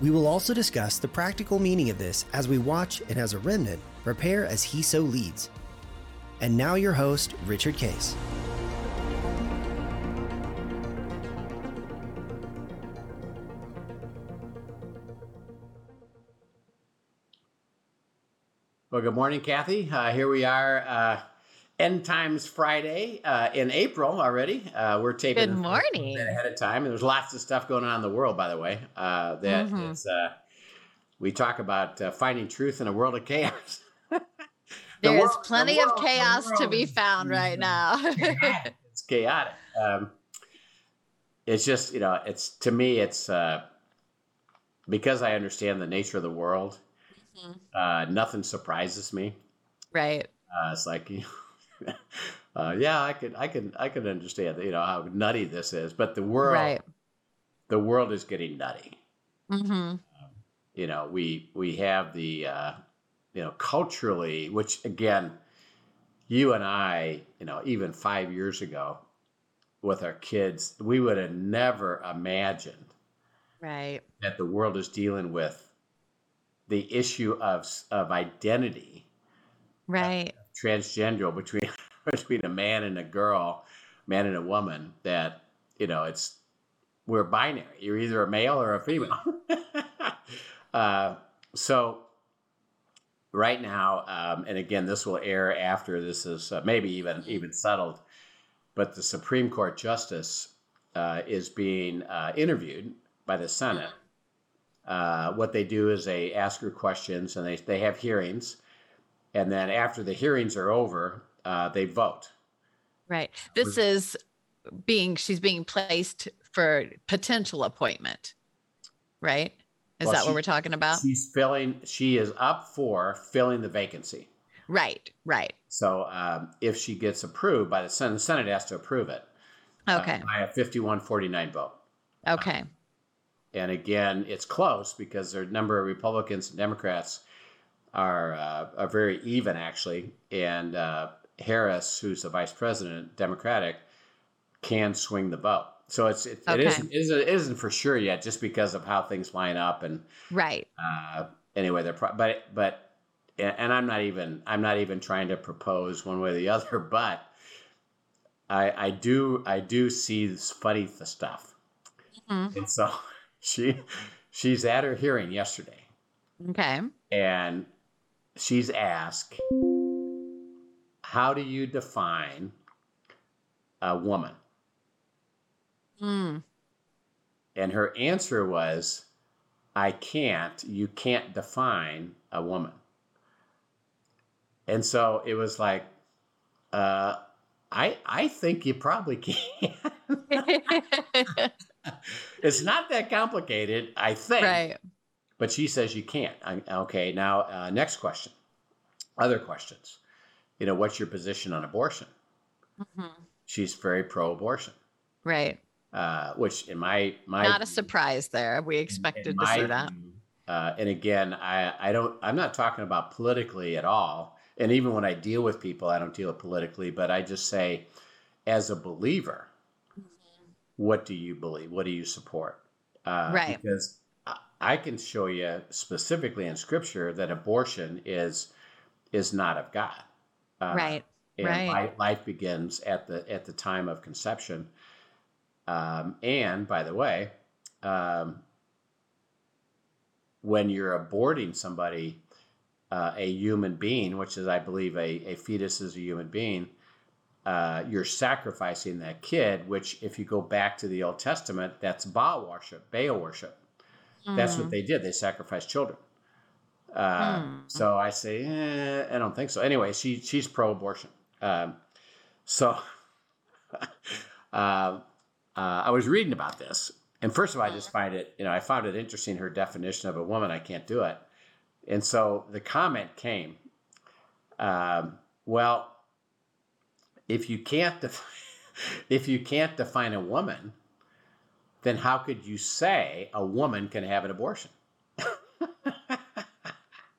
We will also discuss the practical meaning of this as we watch and as a remnant prepare as he so leads. And now, your host, Richard Case. Well, good morning, Kathy. Uh, here we are, uh, End Times Friday uh, in April already. Uh, we're taping Good morning. ahead of time, and there's lots of stuff going on in the world, by the way. Uh, that Mhm. is, uh, we talk about uh, finding truth in a world of chaos. The There is world- the plenty world- of chaos to be found right now. chaotic. it's chaotic. Um, it's just you know, it's to me, it's uh, because I understand the nature of the world. Mhm. Uh, nothing surprises me. right. Uh, it's like, you know, uh, yeah, I could, I can, I can understand, you know, how nutty this is, but the world, Right. the world is getting nutty. hmm You know, we we have the, uh, you know, culturally, which again, you and I, you know, even five years ago, with our kids, we would have never imagined Right. that the world is dealing with the issue of of identity Right. Transgender between between a man and a girl, man and a woman. That you know, it's we're binary. You're either a male or a female. uh, so right now, um, and again, this will air after this is uh, maybe even even settled. But the Supreme Court justice uh, is being uh, interviewed by the Senate. Uh, what they do is they ask her questions and they, they have hearings and then after the hearings are over, uh, they vote. Right. This is being she's being placed for potential appointment. Right? Is Well, that she- what we're talking about? She's filling. She is up for filling the vacancy. Right. Right. So um, if she gets approved by the Senate, the Senate has to approve it uh, Okay. by a 51-49 vote. Okay. And again, it's close because there are a number of Republicans and Democrats are uh, are very even actually, and uh, Harris, who's the vice president, Democratic, can swing the vote. So it's it, it Okay. isn't it isn't- it isn't for sure yet, just because of how things line up and Right. uh, anyway, they're pro- but but and I'm not even I'm not even trying to propose one way or the other, but I I do I do see this funny stuff, Mhm. and so she she's at her hearing yesterday, Okay. and she's asked, "How do you define a woman?" Mm. And her answer was, I can't, you can't define a woman. And so it was like, uh, I I think you probably can. it's not that complicated, I think. right. But she says you can't. I, okay, now uh, next question. Other questions. You know, what's your position on abortion? Mhm. She's very pro-abortion, Right. uh, which in my my Not a surprise there. We expected to see that. view, Uh, and again, I, I don't. I'm not talking about politically at all. And even when I deal with people, I don't deal with politically. But I just say, as a believer, what do you believe? What do you support? Uh, Right. Because I- can show you specifically in Scripture that abortion is is not of God. Uh, Right. and Right. li- life begins at the at the time of conception. Um, and by the way, um, when you're aborting somebody, uh, a human being, which is, I believe, a, a fetus is a human being, uh, you're sacrificing that kid. Which, if you go back to the Old Testament, that's Baal worship, Baal worship. That's what Mm. they did. They sacrificed children. Uh, Hmm. So I say, eh, I don't think so. Anyway, she she's pro-abortion. Um, so uh, uh, I was reading about this, and first of all, I just find it, you know, I found it interesting her definition of a woman. I can't do it, And so the comment came, um, well, if you can't def- if you can't define a woman, then how could you say a woman can have an abortion?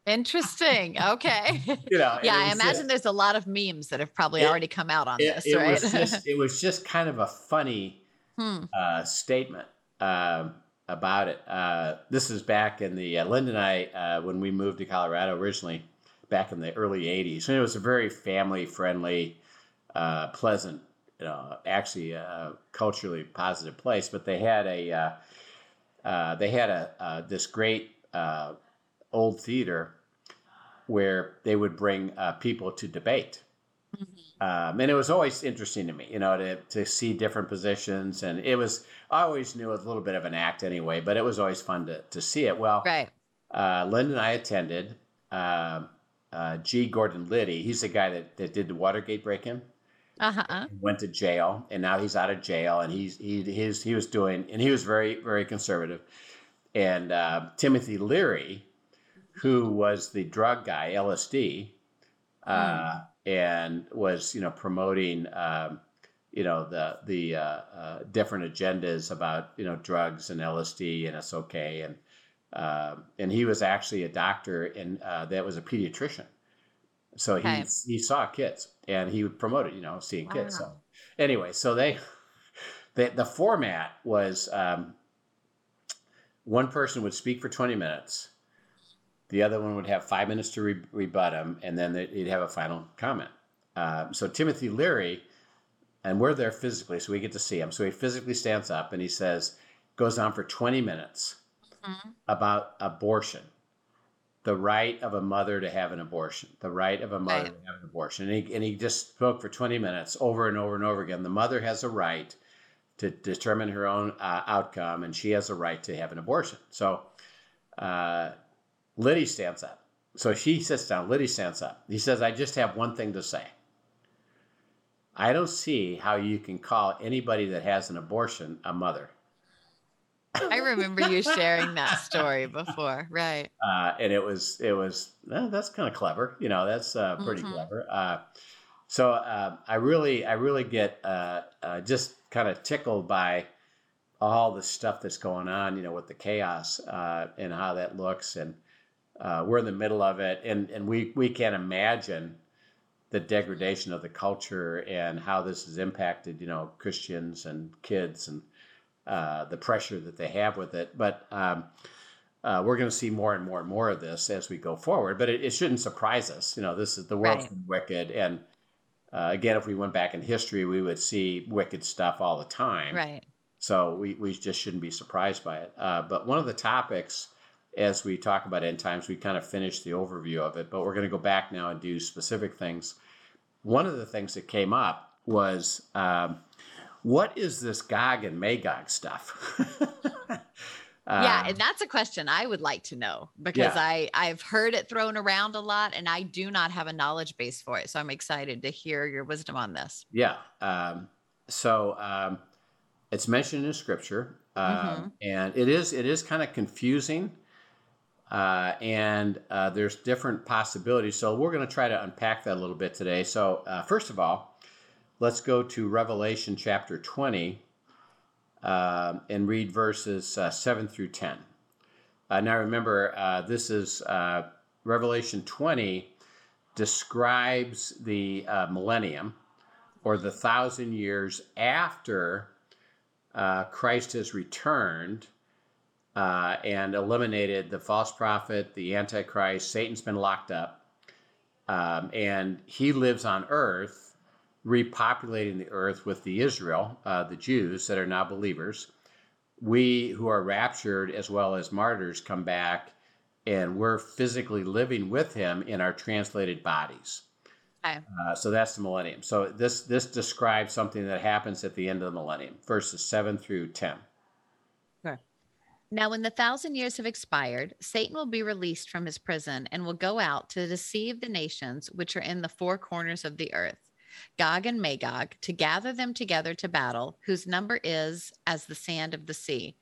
Interesting. Okay. You know, yeah, I imagine there's a lot of memes that have probably It- already come out on it, this, it right? was just it was just kind of a funny hmm. uh, statement um, about it. Uh, this is back in the uh, Linda and I uh, when we moved to Colorado originally, back in the early '80s, and it was a very family friendly, uh, pleasant, actually a culturally positive place. But they had a uh, uh, they had a uh, this great uh, old theater where they would bring uh, people to debate. Um, and it was always interesting to me, you know, to, to see different positions. And it was, I always knew it was a little bit of an act anyway, but it was always fun to, to see it. Well, Right. uh, Linda and I attended. Um uh, G. Gordon Liddy, he's the guy that, that did the Watergate break in, Uh-huh. went to jail, and now he's out of jail. And he's, he, he's, he was doing, and he was very, very conservative. And uh, Timothy Leary, who was the drug guy, LSD, uh, and was you know promoting um, you know the the uh, uh, different agendas about you know drugs and LSD and it's okay and um and he was actually a doctor and uh, that was a pediatrician, so he Okay. he saw kids and he would promote it you know seeing kids. So anyway, so they the the format was um, one person would speak for twenty minutes. The other one would have five minutes to re- rebut him, and then they- he'd have a final comment. Um, so Timothy Leary, and we're there physically, so we get to see him. So he physically stands up and he says, goes on for 20 minutes Mhm. about abortion, the right of a mother to have an abortion, the right of a mother Right. to have an abortion. And he, and he just spoke for 20 minutes over and over and over again. The mother has a right to determine her own uh, outcome, and she has a right to have an abortion. So uh, Liddy stands up. So she sits down. Liddy stands up. He says, I just have one thing to say. I don't see how you can call anybody that has an abortion a mother. I remember you sharing that story before. Right. uh, and it was it was eh, that's kind of clever you know that's uh, pretty Mhm. clever uh, so uh, i really i really get uh, uh, just kind of tickled by all the stuff that's going on you know with the chaos uh, and how that looks and uh, we're in the middle of it and and we we can't imagine the degradation of the culture and how this has impacted you know christians and kids and uh, the pressure that they have with it but um, uh, we're going to see more and more and more of this as we go forward. But it, it shouldn't surprise us. You know, this is the world's Right. been wicked, and uh, again, if we went back in history, we would see wicked stuff all the time. Right. So we, we just shouldn't be surprised by it. Uh, but one of the topics, as we talk about end times, we kind of finished the overview of it, but we're going to go back now and do specific things. One of the things that came up was um, what is this Gog and Magog stuff? yeah, Um, and that's a question I would like to know because Yeah. I I've heard it thrown around a lot and I do not have a knowledge base for it. So I'm excited to hear your wisdom on this. Yeah. Um, so um, it's mentioned in Scripture, um, Mhm. and it is it is kind of confusing, uh, and uh, there's different possibilities. So we're going to try to unpack that a little bit today. So uh, first of all, let's go to Revelation chapter 20 um, and read verses uh, 7 through 10. Uh, now remember, uh, this is uh, Revelation 20 describes the uh, millennium or the thousand years after uh, Christ has returned uh, and eliminated the false prophet, the Antichrist. Satan's been locked up. Um, and he lives on earth, repopulating the earth with the Israel, uh, the Jews that are now believers. We who are raptured as well as martyrs come back and we're physically living with him in our translated bodies. Okay. Uh, so that's the millennium. So this this describes something that happens at the end of the millennium, verses seven through ten. Okay. Now, when the thousand years have expired, Satan will be released from his prison and will go out to deceive the nations which are in the four corners of the earth, Gog and Magog, to gather them together to battle, whose number is as the sand of the sea.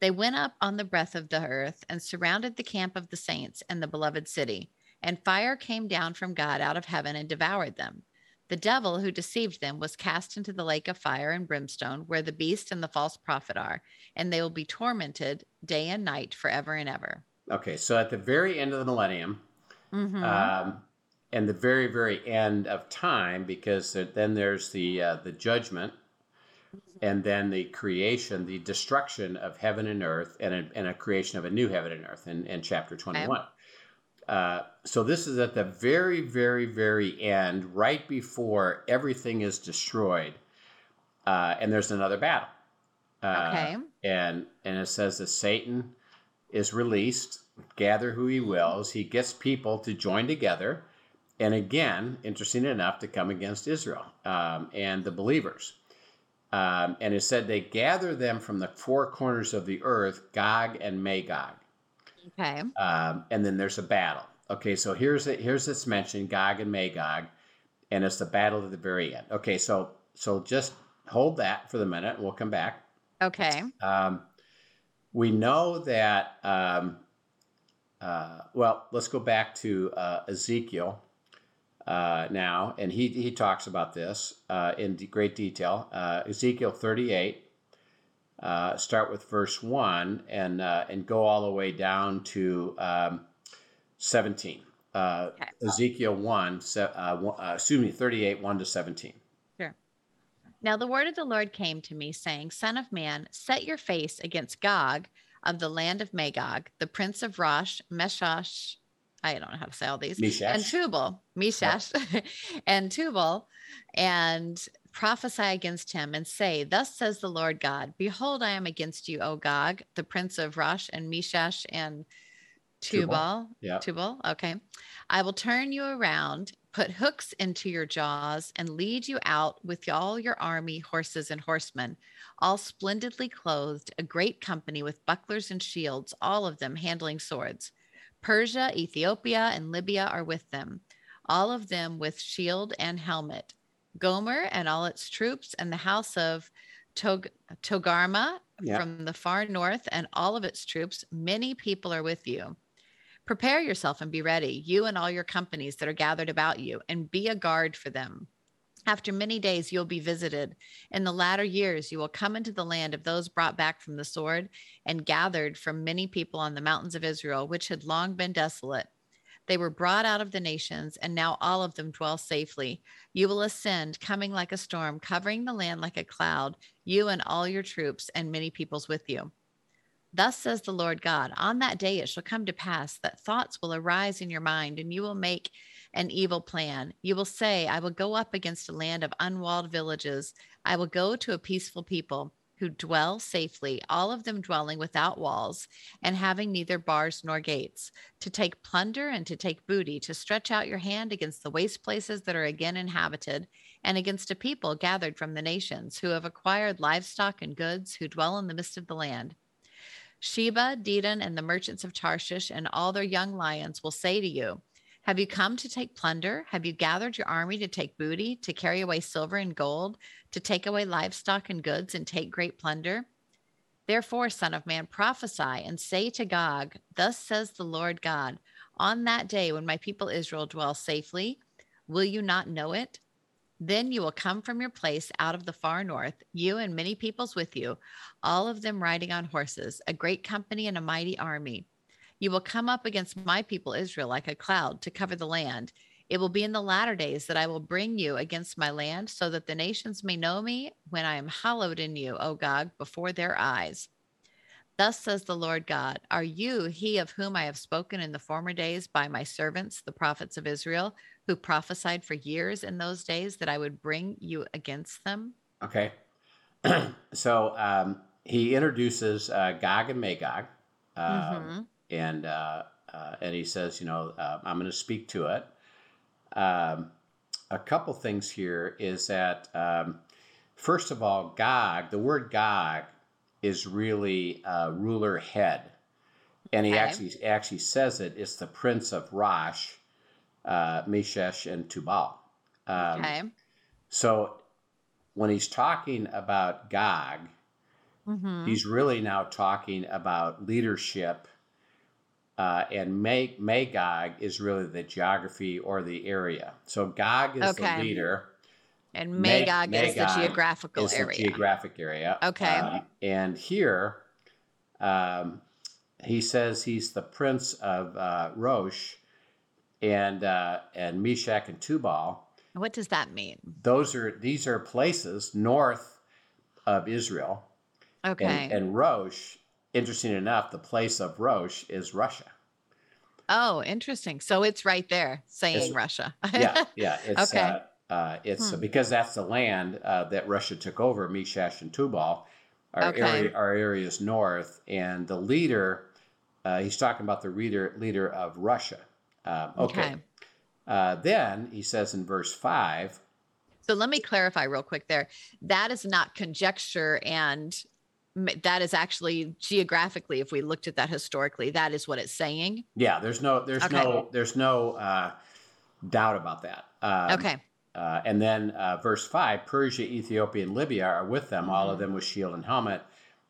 They went up on the breath of the earth and surrounded the camp of the saints and the beloved city. And fire came down from God out of heaven and devoured them. The devil who deceived them was cast into the lake of fire and brimstone, where the beast and the false prophet are, and they will be tormented day and night forever and ever. Okay, so at the very end of the millennium, Mhm. um, and the very, very end of time, because then there's the uh, the judgment, and then the creation, the destruction of heaven and earth, and a, and a creation of a new heaven and earth in, in chapter 21. Uh, so this is at the very, very, very end, right before everything is destroyed, uh, and there's another battle. Uh, okay. and and it says that Satan is released, gather who he wills. He gets people to join together, and again, interesting enough, to come against Israel um, and the believers. Um, and it said they gather them from the four corners of the earth, Gog and Magog. Okay. Um, and then there's a battle. Okay, so here's it. Here's this mention, Gog and Magog, and it's the battle at the very end. Okay, so so just hold that for the minute. and We'll come back. Okay. Um, we know that, um, uh, well, let's go back to uh, Ezekiel uh, now, and he, he talks about this uh, in de- great detail. Uh, Ezekiel 38, uh, start with verse 1 and, uh, and go all the way down to um, 17. Uh, Okay. Ezekiel 1, se- uh, one- uh, excuse me, 38, 1 to 17. Sure. Now the word of the Lord came to me, saying, Son of man, set your face against Gog of the land of Magog, the prince of Rosh, Meshash, I don't know how to say all these, and Meshash. Tubal, Meshash, and Tubal, and prophesy against him and say, Thus says the Lord God, Behold, I am against you, O Gog, the prince of Rosh and Meshash and Tubal. Tubal. Yeah. Tubal. Okay. I will turn you around, put hooks into your jaws, and lead you out with all your army, horses, and horsemen, all splendidly clothed, a great company with bucklers and shields, all of them handling swords. Persia, Ethiopia, and Libya are with them, all of them with shield and helmet. Gomer and all its troops, and the house of Tog- Togarmah Yeah. from the far north, and all of its troops, many people are with you. Prepare yourself and be ready, you and all your companies that are gathered about you, and be a guard for them. After many days, you'll be visited. In the latter years, you will come into the land of those brought back from the sword and gathered from many people on the mountains of Israel, which had long been desolate. They were brought out of the nations, and now all of them dwell safely. You will ascend, coming like a storm, covering the land like a cloud, you and all your troops, and many peoples with you. Thus says the Lord God On that day it shall come to pass that thoughts will arise in your mind, and you will make an evil plan. You will say, I will go up against a land of unwalled villages. I will go to a peaceful people who dwell safely, all of them dwelling without walls and having neither bars nor gates, to take plunder and to take booty, to stretch out your hand against the waste places that are again inhabited, and against a people gathered from the nations who have acquired livestock and goods, who dwell in the midst of the land. Sheba, Dedan, and the merchants of Tarshish and all their young lions will say to you, Have you come to take plunder? Have you gathered your army to take booty, to carry away silver and gold, to take away livestock and goods, and take great plunder? Therefore, Son of Man, prophesy and say to Gog, Thus says the Lord God, On that day when my people Israel dwell safely, will you not know it? Then you will come from your place out of the far north, you and many peoples with you, all of them riding on horses, a great company and a mighty army. You will come up against my people Israel like a cloud to cover the land. It will be in the latter days that I will bring you against my land, so that the nations may know me when I am hallowed in you, O Gog, before their eyes. Thus says the Lord God Are you he of whom I have spoken in the former days by my servants, the prophets of Israel, who prophesied for years in those days that I would bring you against them? Okay. so um, he introduces uh, Gog and Magog, uh, Mhm. And uh, uh, and he says, you know, uh, I'm going to speak to it. Um, a couple things here is that um, first of all, Gog, the word Gog is really uh, ruler head, and he Okay. actually actually says it. It's the prince of Rosh, uh, Meshesh, and Tubal. Um, Okay. so when he's talking about Gog, Mhm. He's really now talking about leadership. Uh, and Mag- Magog is really the geography or the area. So Gog is Okay. the leader, And Mag- Magog is the geographical is the area. geographic area. Okay. Uh, and here, um, he says he's the prince of uh, Rosh and uh, and Meshach and Tubal. what does that mean? Those are these are places north of Israel. Okay. And, and Rosh, interesting enough, the place of Rosh is Russia. oh, interesting. So it's right there saying It's- Russia. Yeah, yeah. It's Okay. uh, uh, it's Hmm. because that's the land uh, that Russia took over, Meshach and Tubal. Our Okay. area, our areas north, and the leader, uh, he's talking about the leader leader of Russia. Um, okay. Okay. Uh, then he says in verse five, So let me clarify real quick there. That is not conjecture and that is actually geographically if we looked at that historically that is what it's saying. yeah, there's no, there's Okay. no, there's no uh, doubt about that. Um, okay. Uh, and then uh, verse 5 Persia, Ethiopia, and Libya are with them, all Mm-hmm. of them with shield and helmet.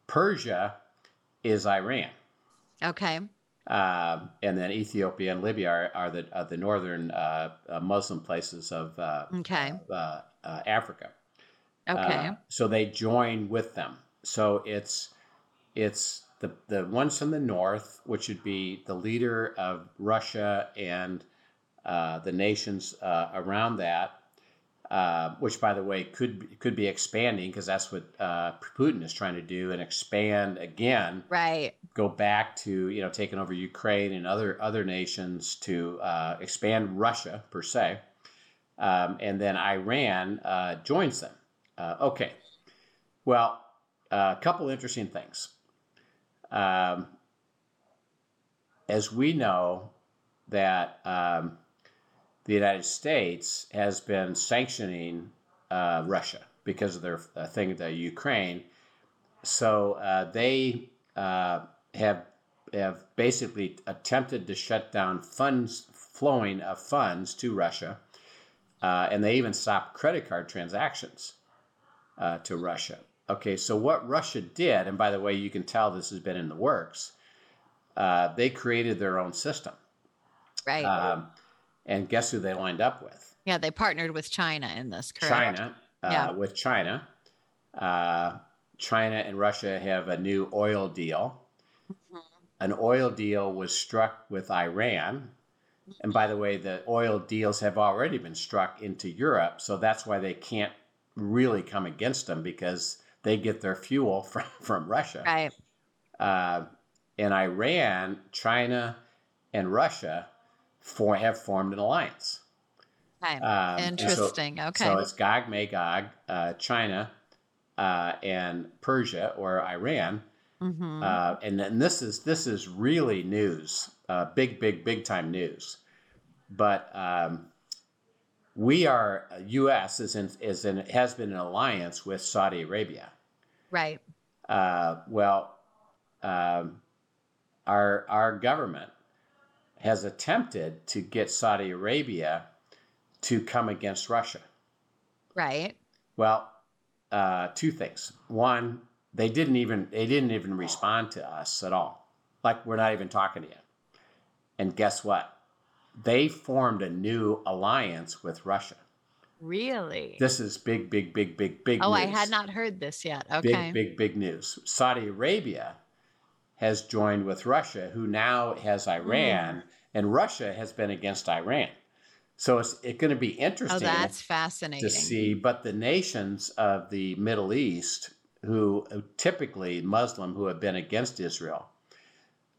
Persia is Iran. Okay. Um, and then Ethiopia and Libya are, are the, are the northern uh, uh, Muslim places of uh, Okay. uh, uh, Africa. Okay. So they join with them. So it's it's the the ones from the north, which would be the leader of Russia and uh, the nations uh, around that, uh, which by the way could be- could be expanding because that's what uh, Putin is trying to do and expand again, right. go back to you know taking over Ukraine and other other nations to uh, expand Russia per se, um, and then Iran uh, joins them. Uh, okay, well, a couple interesting things. Um, as we know, that um, the United States has been sanctioning uh, Russia because of their uh, thing, the Ukraine. So uh, they uh, have have basically attempted to shut down funds flowing of funds to Russia, uh, and they even stopped credit card transactions uh, to Russia. Okay, so what Russia did, and by the way, you can tell this has been in the works. Uh, they created their own system, Right. um, and guess who they lined up with? yeah, they partnered with China in this, correct? China. Uh, Yeah. With China, uh, China and Russia have a new oil deal. Mhm. An oil deal was struck with Iran. And by the way, the oil deals have already been struck into Europe. So that's why they can't really come against them because they get their fuel from, from Russia. Right. Uh, and Iran, China, and Russia for, have formed an alliance. Okay. Um, and so- Interesting. okay. so it's Gog, Magog, uh, China, uh, and Persia or Iran, Mm-hmm. uh, and then this is this is really news, uh, big, big, big time news. But um, we are U.S. is in is in has been in alliance with Saudi Arabia. right. Uh, well, um, our our government has attempted to get Saudi Arabia to come against Russia. Right. Well, uh, two things. One, they didn't even they didn't even respond to us at all. Like we're not even talking to you. And guess what? They formed a new alliance with Russia. Really? This is big, big, big, big, big. oh, I had not heard this yet. Okay. Big, big, big news. Saudi Arabia has joined with Russia, who now has Iran, and Russia has been against Iran. So it's, it's going to be interesting. oh, interesting that's fascinating. to see. But the nations of the Middle East, who typically Muslim, who have been against Israel,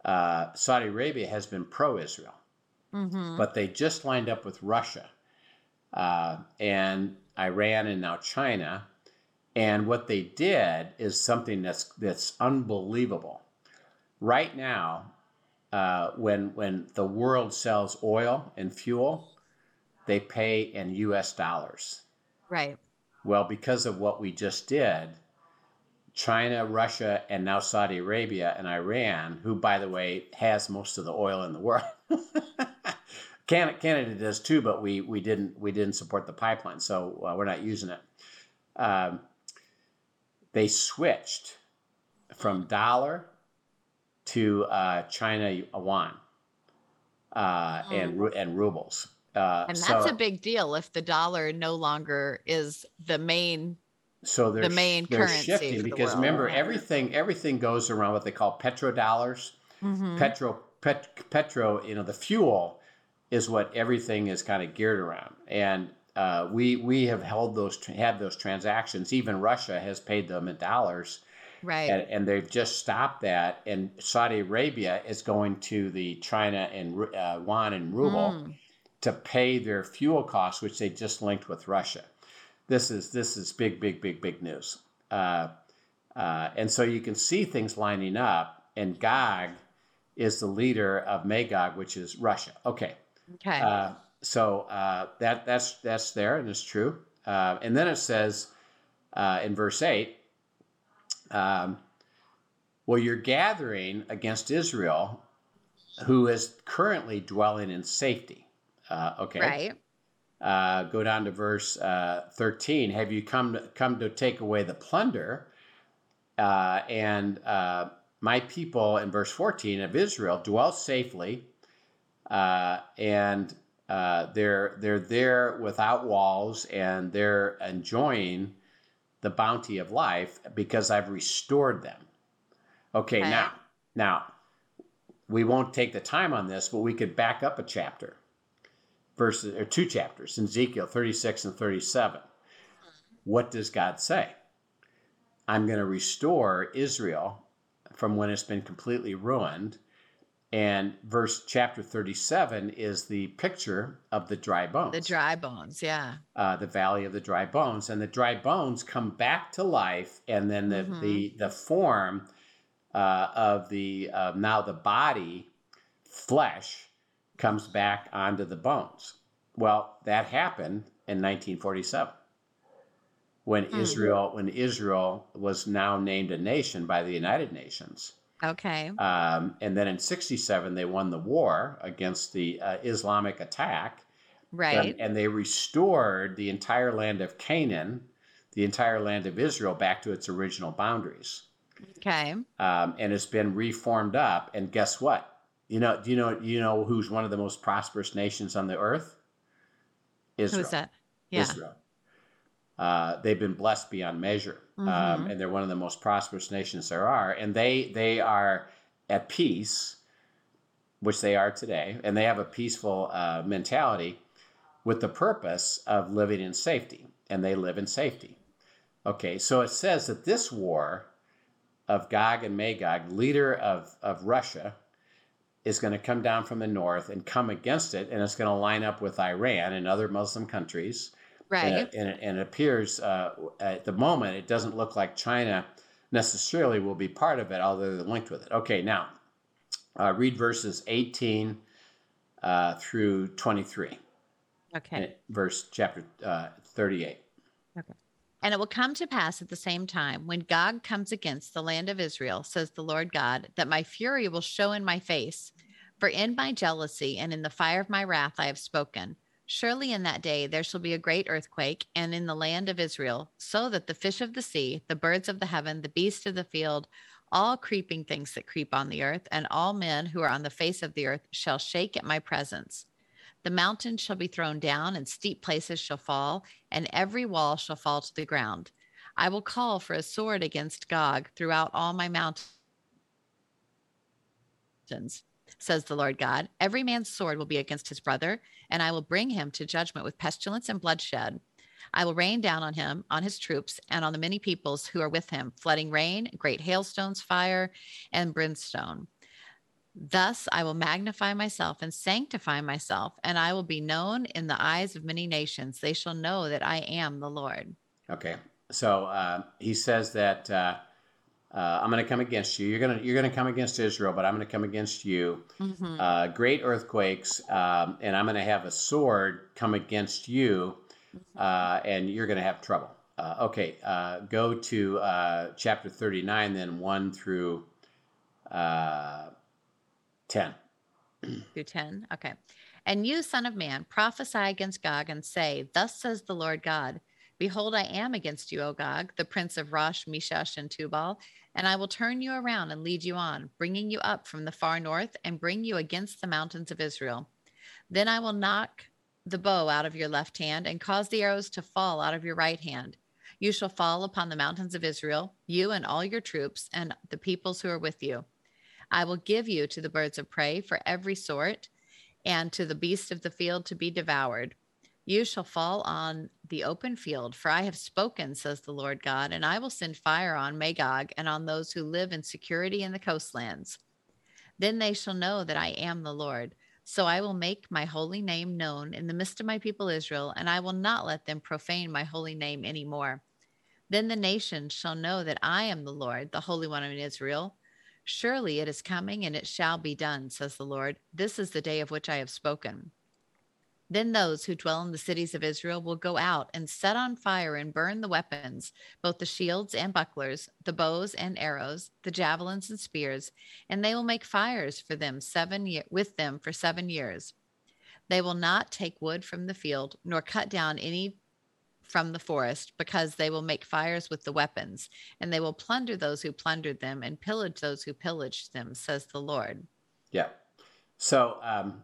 uh, Saudi Arabia has been pro-Israel, hmm but they just lined up with Russia uh, and Iran and now China. And what they did is something that's that's unbelievable. Right now, uh, when when the world sells oil and fuel, they pay in U.S. dollars. Right. Well, because of what we just did, China, Russia, and now Saudi Arabia and Iran, who, by the way, has most of the oil in the world. Canada, Canada does too, but we, we didn't we didn't support the pipeline, so uh, we're not using it. Um, they switched from dollar to uh, China yuan uh, and ru- and rubles. Uh, And that's so, a big deal if the dollar no longer is the main. so they're, the main they're currency shifting the because world. remember everything everything goes around what they call petrodollars. Mhm. Petro pet, petro you know the fuel is what everything is kind of geared around. And uh, we we have held those had those transactions. Even Russia has paid them in dollars. Right. and, and they've just stopped that. And Saudi Arabia is going to the China and uh, yuan and ruble Mm. to pay their fuel costs which they just linked with Russia. This is this is big big big big news. Uh, uh, and so you can see things lining up. And Gog is the leader of Magog, which is Russia. Okay, Okay. uh, so uh, that that's that's there and it's true. Uh, and then it says uh, in verse eight, um, "Well, you're gathering against Israel, who is currently dwelling in safety." Uh, okay, Right. uh, go down to verse uh, 13 have you come to, come to take away the plunder uh, and uh, my people in verse 14 of israel dwell safely uh, and uh, they're they're there without walls and they're enjoying the bounty of life because i've restored them okay Okay. now now we won't take the time on this but we could back up a chapter verses or two chapters in Ezekiel 36 and 37. What does God say? I'm going to restore Israel from when it's been completely ruined. And verse chapter 37 is the picture of the dry bones, The dry bones. Yeah. uh, the valley of the dry bones, and the dry bones come back to life, and then the Mhm. the the form uh, of the uh, now the body flesh comes back onto the bones. Well, that happened in 1947 when Hmm. Israel when Israel was now named a nation by the United Nations. Okay. Um, and then in 67, they won the war against the uh, Islamic attack. Right. And, and they restored the entire land of Canaan, the entire land of Israel, back to its original boundaries. Okay. Um, and it's been reformed up. And guess what? You know, do you know you know who's one of the most prosperous nations on the earth? Israel. Who's that? Yeah. Israel. Uh, they've been blessed beyond measure, um, Mhm. and they're one of the most prosperous nations there are. And they they are at peace, which they are today, and they have a peaceful uh, mentality with the purpose of living in safety, and they live in safety. Okay, so it says that this war of Gog and Magog, leader of, of Russia, is going to come down from the north and come against it, and it's going to line up with Iran and other Muslim countries. Right. And it, and it, and it appears uh, at the moment, it doesn't look like China necessarily will be part of it, although they're linked with it. Okay, now uh, read verses 18 uh, through 23, okay. and verse chapter uh, 38. And it will come to pass at the same time when Gog comes against the land of Israel, says the Lord God, that my fury will show in my face. For in my jealousy and in the fire of my wrath I have spoken. Surely in that day there shall be a great earthquake, and in the land of Israel, so that the fish of the sea, the birds of the heaven, the beasts of the field, all creeping things that creep on the earth, and all men who are on the face of the earth shall shake at my presence. The mountains shall be thrown down, and steep places shall fall, and every wall shall fall to the ground. I will call for a sword against Gog throughout all my mountains, says the Lord God. Every man's sword will be against his brother, and I will bring him to judgment with pestilence and bloodshed. I will rain down on him, on his troops, and on the many peoples who are with him, flooding rain, great hailstones, fire, and brimstone. Thus I will magnify myself and sanctify myself, and I will be known in the eyes of many nations. They shall know that I am the Lord. Okay, so uh, he says that uh, uh, I'm going to come against you. You're going to you're going to come against Israel, but I'm going to come against you. Mhm. Uh, great earthquakes, um, and I'm going to have a sword come against you, uh, and you're going to have trouble. Uh, okay, uh, go to uh, chapter 39, then one through uh, ten. through 10. Okay. And you, son of man, prophesy against Gog and say, Thus says the Lord God, Behold, I am against you, O Gog, the prince of Rosh, Meshech, and Tubal, and I will turn you around and lead you on, bringing you up from the far north and bring you against the mountains of Israel. Then I will knock the bow out of your left hand and cause the arrows to fall out of your right hand. You shall fall upon the mountains of Israel, you and all your troops, and the peoples who are with you. I will give you to the birds of prey for every sort, and to the beasts of the field to be devoured. You shall fall on the open field, for I have spoken, says the Lord God, and I will send fire on Magog and on those who live in security in the coastlands. Then they shall know that I am the Lord. So I will make my holy name known in the midst of my people Israel, and I will not let them profane my holy name any more. Then the nations shall know that I am the Lord, the Holy One of Israel. Surely it is coming, and it shall be done, says the Lord. This is the day of which I have spoken. Then those who dwell in the cities of Israel will go out and set on fire and burn the weapons, both the shields and bucklers, the bows and arrows, the javelins and spears, and they will make fires for them seven ye- with them for seven years. They will not take wood from the field, nor cut down any from the forest, because they will make fires with the weapons, and they will plunder those who plundered them and pillage those who pillaged them, says the Lord. Yeah. So um,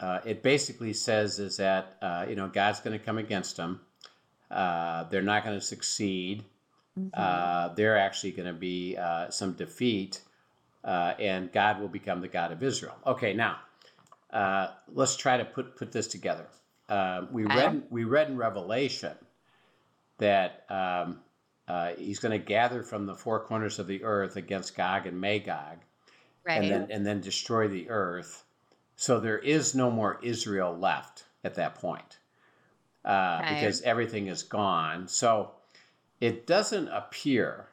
uh, it basically says is that uh, you know God's going to come against them. Uh, they're not going to succeed. Uh, they're actually going to be uh, some defeat, uh, and God will become the God of Israel. Okay, now uh, let's try to put put this together. Uh, we read we read in Revelation that um, uh, He's going to gather from the four corners of the earth against Gog and Magog Right. and then and then destroy the earth. So there is no more Israel left at that point uh, Okay. because everything is gone. So it doesn't appear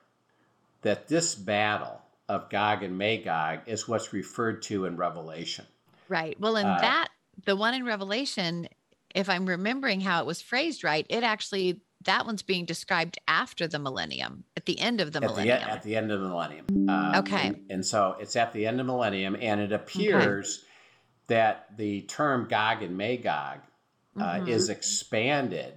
that this battle of Gog and Magog is what's referred to in Revelation. Right. Well, in Uh, that, the one in Revelation, if I'm remembering how it was phrased right, it actually, that one's being described after the millennium, at the end of the At millennium. e- at the end of the millennium. Um, Okay. And, and so it's at the end of the millennium, and it appears that the term Gog and Magog uh, Mhm. is expanded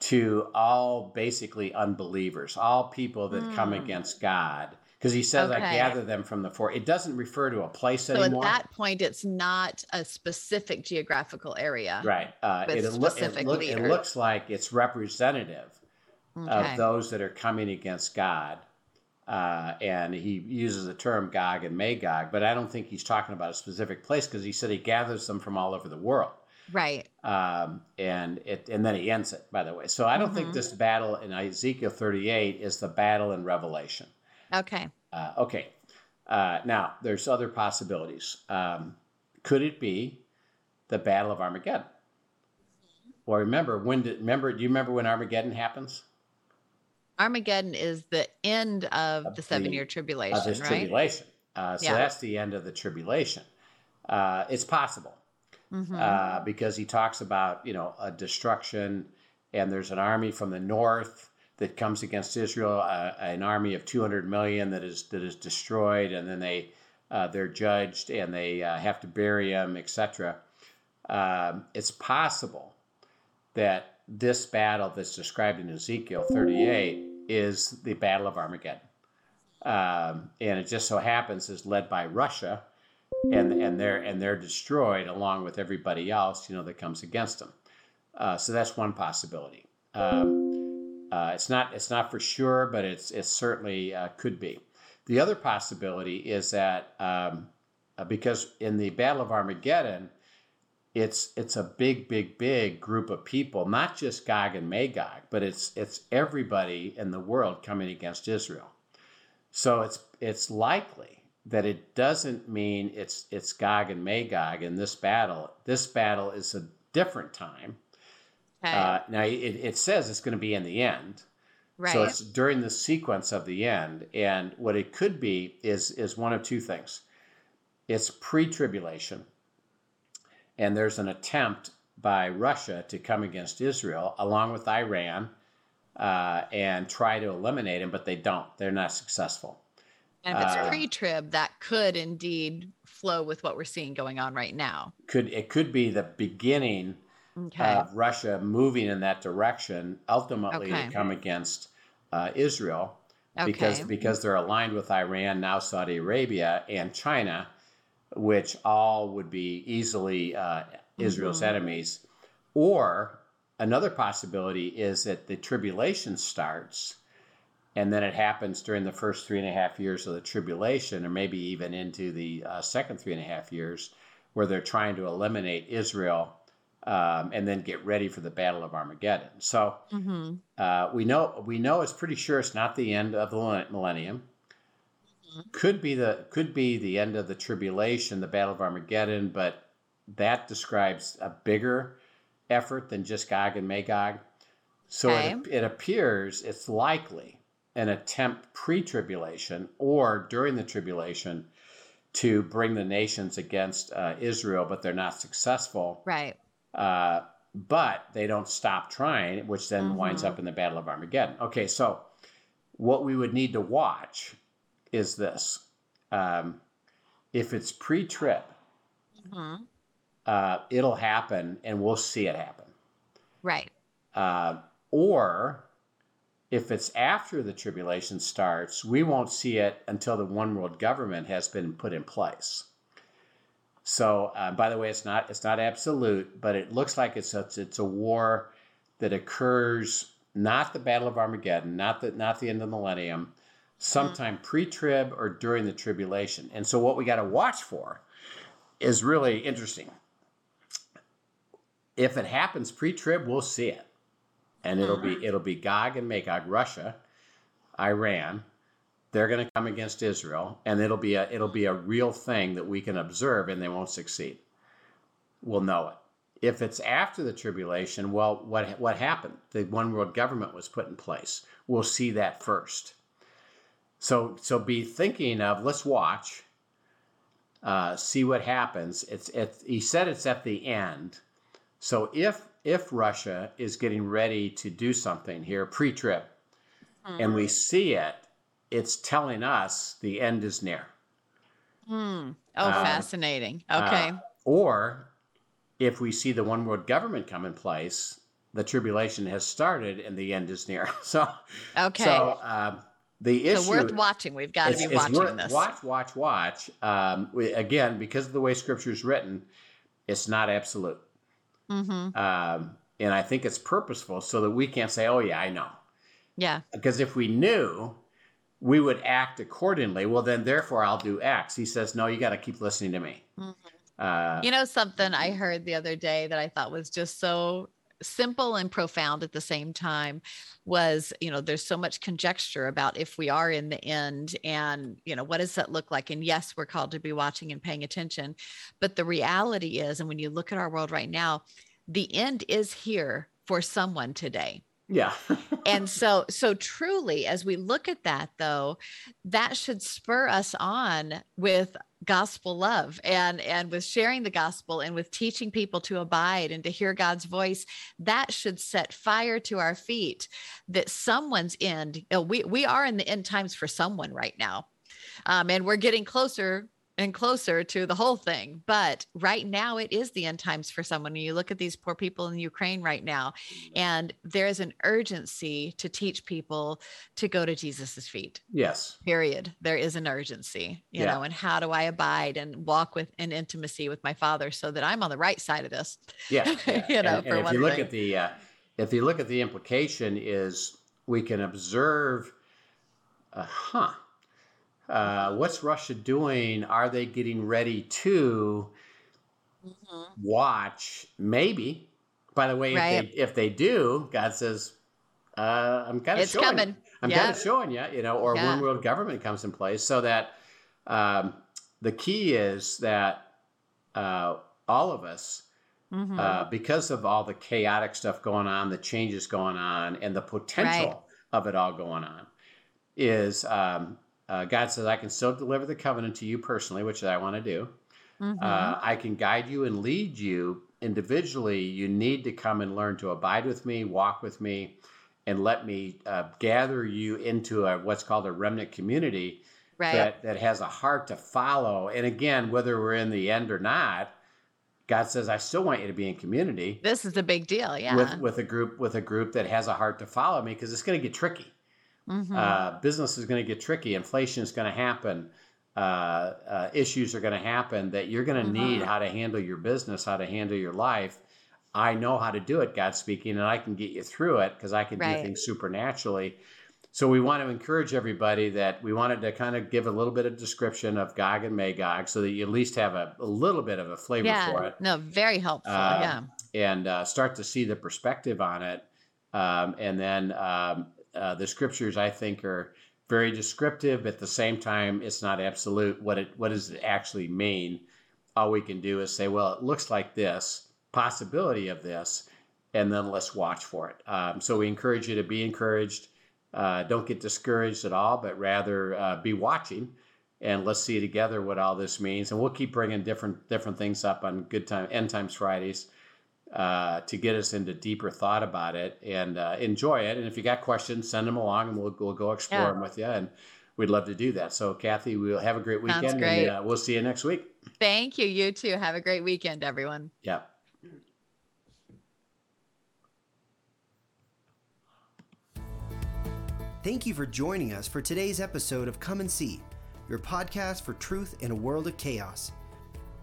to all basically unbelievers, all people that come Hmm. against God. Because he says, I gather them from the four. It doesn't refer to a place so anymore. at that point, it's not a specific geographical area. right. Uh, it, it, look- it, specific look- it looks like it's representative Okay. of those that are coming against God. Uh, and he uses the term Gog and Magog, but I don't think he's talking about a specific place because he said he gathers them from all over the world. Right. um, and it and then he ends it by the way so i don't think Mhm. this battle in ezekiel 38 is the battle in revelation Okay. uh, okay uh, now there's other possibilities um, could it be the battle of armageddon well remember when did remember do you remember when armageddon happens Armageddon is the end of Of the seven year tribulation, of this right? tribulation uh, so Yeah. that's the end of the tribulation uh, it's possible Mhm. uh, because he talks about you know a destruction, and there's an army from the north that comes against Israel, uh, an army of 200 million that is that is destroyed, and then they uh, they're judged and they uh, have to bury them, etc. Um, it's possible that this battle that's described in Ezekiel 38 is the Battle of Armageddon. Um, and it just so happens is led by Russia, and and they're and they're destroyed along with everybody else, you know, that comes against them. Uh, so that's one possibility. Um, uh, it's not it's not for sure, but it's it certainly uh, could be. The other possibility is that um, uh, because in the Battle of Armageddon, it's it's a big, big, big group of people, not just Gog and Magog, but it's it's everybody in the world coming against Israel. So it's it's likely that it doesn't mean it's it's Gog and Magog in this battle. This battle is a different time. Okay. Uh, now it, it says it's going to be in the end, right. so it's during the sequence of the end. And what it could be is is one of two things. It's pre-tribulation, and there's an attempt by Russia to come against Israel along with Iran uh, and try to eliminate him, but they don't. They're not successful. and if it's uh, pre trib, that could indeed flow with what we're seeing going on right now. Could it could be the beginning Okay. of Russia moving in that direction, ultimately Okay. to come against uh, Israel because because they're aligned with Iran now, Saudi Arabia and China, which all would be easily uh, Israel's Mhm. enemies. Or another possibility is that the tribulation starts, and then it happens during the first three and a half years of the tribulation, or maybe even into the uh, second three and a half years, where they're trying to eliminate Israel. Um, and then get ready for the Battle of Armageddon. So hmm uh, we know we know it's pretty sure it's not the end of the millennium. Mhm. Could be the could be the end of the tribulation, the Battle of Armageddon, but that describes a bigger effort than just Gog and Magog. So it, it appears it's likely an attempt pre-tribulation or during the tribulation to bring the nations against uh, Israel, but they're not successful. Right. Uh, but they don't stop trying, which then winds Mhm. up in the Battle of Armageddon. Okay, so what we would need to watch is this. Um, if it's pre trib, hmm uh, it'll happen and we'll see it happen. Right. Uh, or if it's after the tribulation starts, we won't see it until the one world government has been put in place. So, uh, by the way, it's not it's not absolute, but it looks like it's a, it's a war that occurs not the Battle of Armageddon, not the not the end of the millennium, Mm-hmm. sometime pre-trib or during the tribulation. And so, what we got to watch for is really interesting. If it happens pre-trib, we'll see it, and it'll be mm-hmm. it'll be Gog and Magog, Russia, Iran. They're going to come against Israel, and it'll be a it'll be a real thing that we can observe, and they won't succeed. We'll know it. If it's after the tribulation, well, what what happened? The one world government was put in place. We'll see that first. So so be thinking of let's watch, uh, see what happens. It's it's he said it's at the end. So if if Russia is getting ready to do something here pre-trib, and we see it, it's telling us the end is near. Hmm. Oh, Uh, fascinating. Uh, Okay. or if we see the one world government come in place, the tribulation has started and the end is near. So, okay. so um, the issue so worth watching. We've got to be watching worth- this. Watch, watch, watch. Um, we, again, because of the way Scripture is written, it's not absolute, hmm um, and I think it's purposeful so that we can't say, "Oh yeah, I know." Yeah. Because if we knew, we would act accordingly. Well, then, therefore, I'll do X. He says, "No, you got to keep listening to me." Mhm. Uh, You know something I heard the other day that I thought was just so simple and profound at the same time was you know there's so much conjecture about if we are in the end and you know what does that look like? And yes we're called to be watching and paying attention. But the reality is and when you look at our world right now the end is here for someone today. Yeah. and so so truly as we look at that though that should spur us on with gospel love and and with sharing the gospel and with teaching people to abide and to hear god's voice that should set fire to our feet that someone's end you know, we we are in the end times for someone right now. Um, and we're getting closer and closer to the whole thing. But right now, it is the end times for someone. You look at these poor people in Ukraine right now, and there is an urgency to teach people to go to Jesus's feet. yes. Period. There is an urgency, you Yeah. know, and how do I abide and walk with in intimacy with my Father so that I'm on the right side of this? Yeah. yeah. You know, and, and if you look thing. at the, uh, if you look at the implication, is we can observe, uh, huh? Uh, what's Russia doing? Are they getting ready to watch? Maybe. By the way, Right. if, they, if they do, God says, uh, "I'm kind of It's showing. coming. I'm kind of showing you, you know, or Yeah. one world government comes in place, so that um, the key is that uh, all of us, Mhm. uh, because of all the chaotic stuff going on, the changes going on, and the potential Right. of it all going on, is um, uh, God says, I can still deliver the covenant to you personally, which I want to do. Mhm. Uh, I can guide you and lead you individually. You need to come and learn to abide with me, walk with me, and let me uh, gather you into a, what's called a remnant community right. that, that has a heart to follow. And again, whether we're in the end or not, God says, I still want you to be in community This is a big deal. Yeah. with with a group with a group that has a heart to follow me because it's going to get tricky. Mhm. Uh, business is going to get tricky. Inflation is going to happen. Uh, uh, issues are going to happen that you're going to need Mhm. how to handle your business, how to handle your life. I know how to do it, God speaking, and I can get you through it because I can Right. do things supernaturally. So we want to encourage everybody that we wanted to kind of give a little bit of description of Gog and Magog so that you at least have a, a little bit of a flavor for it No, very helpful. Um, yeah. and uh, start to see the perspective on it. Um, and then um, uh, the scriptures, I think, are very descriptive. But at the same time, it's not absolute. What it what does it actually mean? All we can do is say, well, it looks like this possibility of this, and then let's watch for it. Um, so we encourage you to be encouraged. Uh, don't get discouraged at all, but rather uh, be watching and let's see together what all this means. And we'll keep bringing different different things up on Good Time End Times Fridays uh, to get us into deeper thought about it and uh, enjoy it. And if you got questions, send them along, and we'll we'll go explore Yeah. them with you. And we'd love to do that. So, Kathy, we'll have a great weekend, great. and uh, we'll see you next week. Thank you. You too. Have a great weekend, everyone. Yeah. Thank you for joining us for today's episode of Come and See, your podcast for truth in a world of chaos.